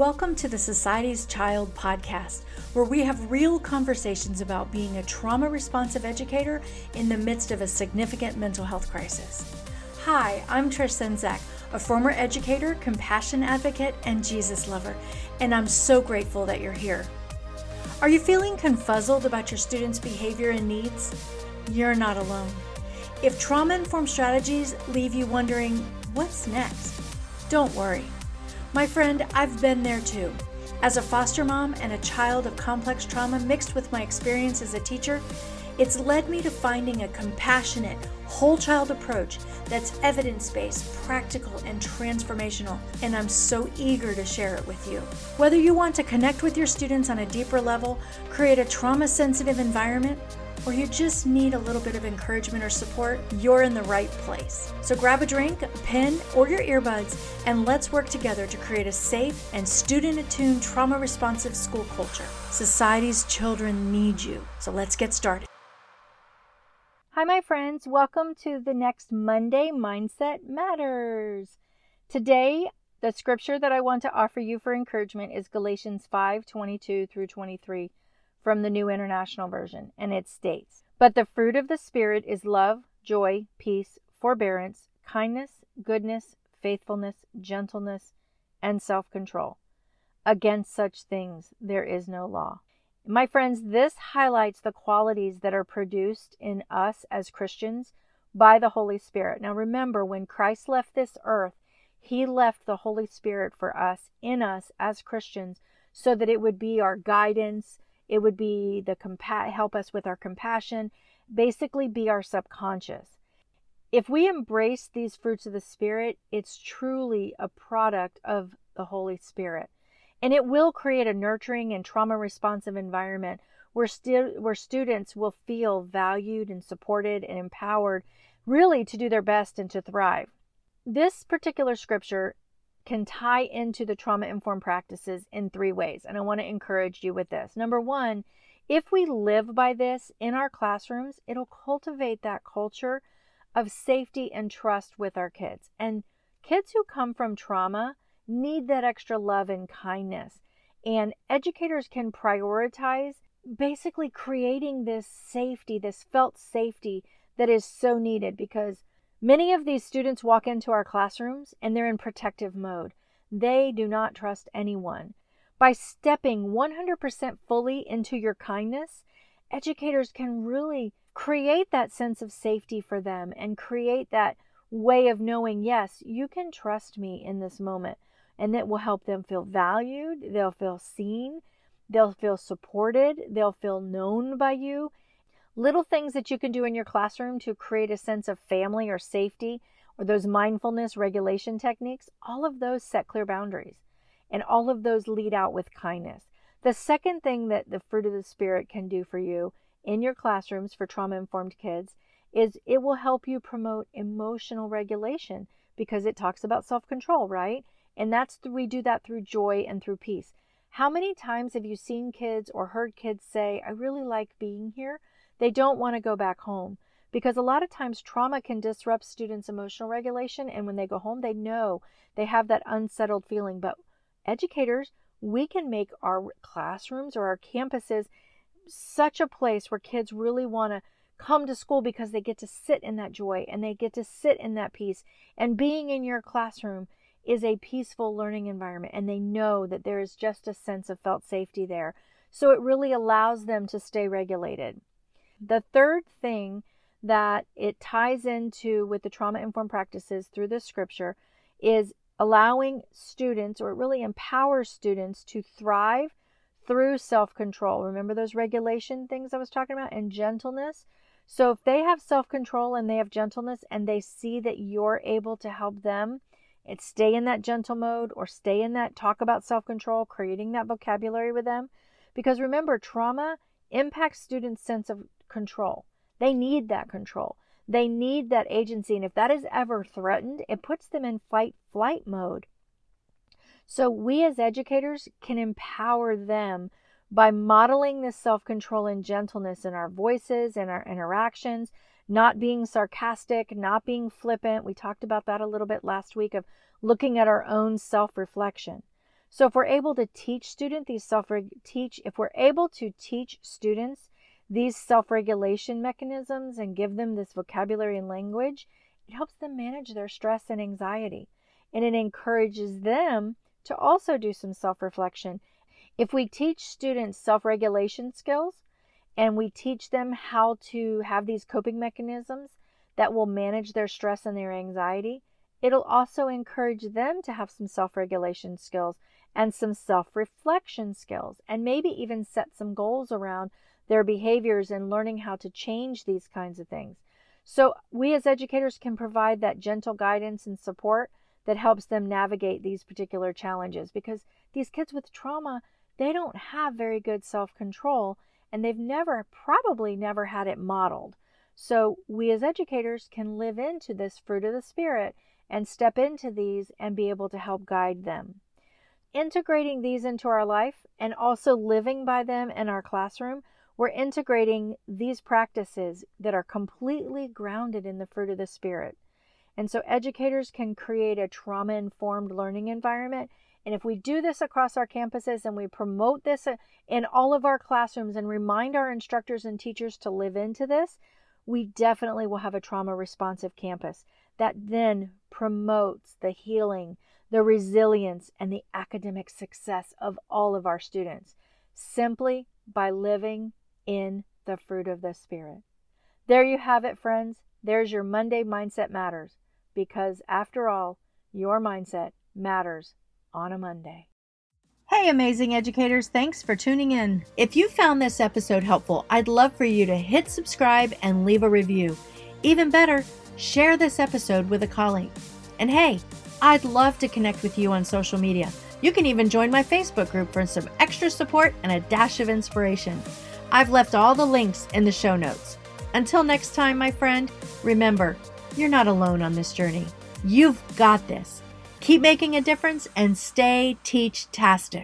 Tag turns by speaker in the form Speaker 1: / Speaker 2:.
Speaker 1: Welcome to the Society's Child podcast, where we have real conversations about being a trauma responsive educator in the midst of a significant mental health crisis. Hi, I'm Trish Senzak, a former educator, compassion advocate, and Jesus lover, and I'm so grateful that you're here. Are you feeling confuzzled about your students' behavior and needs? You're not alone. If trauma informed strategies leave you wondering, what's next? Don't worry. My friend, I've been there too. As a foster mom and a child of complex trauma mixed with my experience as a teacher, it's led me to finding a compassionate, whole child approach that's evidence based, practical, and transformational, and I'm so eager to share it with you. Whether you want to connect with your students on a deeper level, create a trauma sensitive environment, or you just need a little bit of encouragement or support, you're in the right place. So grab a drink, a pen, or your earbuds, and let's work together to create a safe and student attuned trauma responsive school culture. Society's children need you. So let's get started.
Speaker 2: Hi, my friends. Welcome to the next Monday Mindset Matters. Today, the scripture that I want to offer you for encouragement is Galatians 5 22 through 23 from the New International Version, and it states, But the fruit of the Spirit is love, joy, peace, forbearance, kindness, goodness, faithfulness, gentleness, and self control. Against such things there is no law. My friends, this highlights the qualities that are produced in us as Christians by the Holy Spirit. Now remember, when Christ left this earth, he left the Holy Spirit for us, in us as Christians, so that it would be our guidance, it would be the compa- help us with our compassion, basically be our subconscious. If we embrace these fruits of the Spirit, it's truly a product of the Holy Spirit. And it will create a nurturing and trauma responsive environment where, stu- where students will feel valued and supported and empowered really to do their best and to thrive. This particular scripture can tie into the trauma informed practices in three ways. And I want to encourage you with this. Number one, if we live by this in our classrooms, it'll cultivate that culture of safety and trust with our kids. And kids who come from trauma need that extra love and kindness. And educators can prioritize basically creating this safety, this felt safety that is so needed because Many of these students walk into our classrooms and they're in protective mode. They do not trust anyone. By stepping 100% fully into your kindness, educators can really create that sense of safety for them and create that way of knowing, yes, you can trust me in this moment. And that will help them feel valued, they'll feel seen, they'll feel supported, they'll feel known by you, Little things that you can do in your classroom to create a sense of family or safety, or those mindfulness regulation techniques, all of those set clear boundaries. And all of those lead out with kindness. The second thing that the fruit of the Spirit can do for you in your classrooms for trauma informed kids is it will help you promote emotional regulation because it talks about self control, right? And that's we do that through joy and through peace. How many times have you seen kids or heard kids say, I really like being here? They don't want to go back home because a lot of times trauma can disrupt students' emotional regulation. And when they go home, they know they have that unsettled feeling. But educators, we can make our classrooms or our campuses such a place where kids really want to come to school because they get to sit in that joy and they get to sit in that peace. And being in your classroom is a peaceful learning environment, and they know that there is just a sense of felt safety there. So it really allows them to stay regulated. The third thing that it ties into with the trauma informed practices through the scripture is allowing students, or it really empowers students to thrive through self control. Remember those regulation things I was talking about and gentleness? So if they have self control and they have gentleness and they see that you're able to help them and stay in that gentle mode or stay in that talk about self control, creating that vocabulary with them. Because remember, trauma impacts students' sense of control. They need that control. They need that agency. And if that is ever threatened, it puts them in fight flight mode. So we as educators can empower them by modeling this self control and gentleness in our voices and our interactions, not being sarcastic, not being flippant. We talked about that a little bit last week of looking at our own self reflection. So if we're able to teach student these self teach if we're able to teach students these self-regulation mechanisms and give them this vocabulary and language, it helps them manage their stress and anxiety. And it encourages them to also do some self-reflection. If we teach students self-regulation skills and we teach them how to have these coping mechanisms that will manage their stress and their anxiety, it'll also encourage them to have some self regulation skills and some self reflection skills, and maybe even set some goals around their behaviors and learning how to change these kinds of things. So, we as educators can provide that gentle guidance and support that helps them navigate these particular challenges because these kids with trauma, they don't have very good self control and they've never, probably never had it modeled. So, we as educators can live into this fruit of the Spirit and step into these and be able to help guide them. Integrating these into our life and also living by them in our classroom, we're integrating these practices that are completely grounded in the fruit of the Spirit. And so educators can create a trauma informed learning environment. And if we do this across our campuses and we promote this uh, in all of our classrooms and remind our instructors and teachers to live into this, we definitely will have a trauma responsive campus that then promotes the healing, the resilience, and the academic success of all of our students simply by living in the fruit of the Spirit. There you have it, friends. There's your Monday Mindset Matters because, after all, your mindset matters on a Monday.
Speaker 1: Hey, amazing educators, thanks for tuning in. If you found this episode helpful, I'd love for you to hit subscribe and leave a review. Even better, share this episode with a colleague. And hey, I'd love to connect with you on social media. You can even join my Facebook group for some extra support and a dash of inspiration. I've left all the links in the show notes. Until next time, my friend, remember, you're not alone on this journey. You've got this. Keep making a difference and stay teach tastic.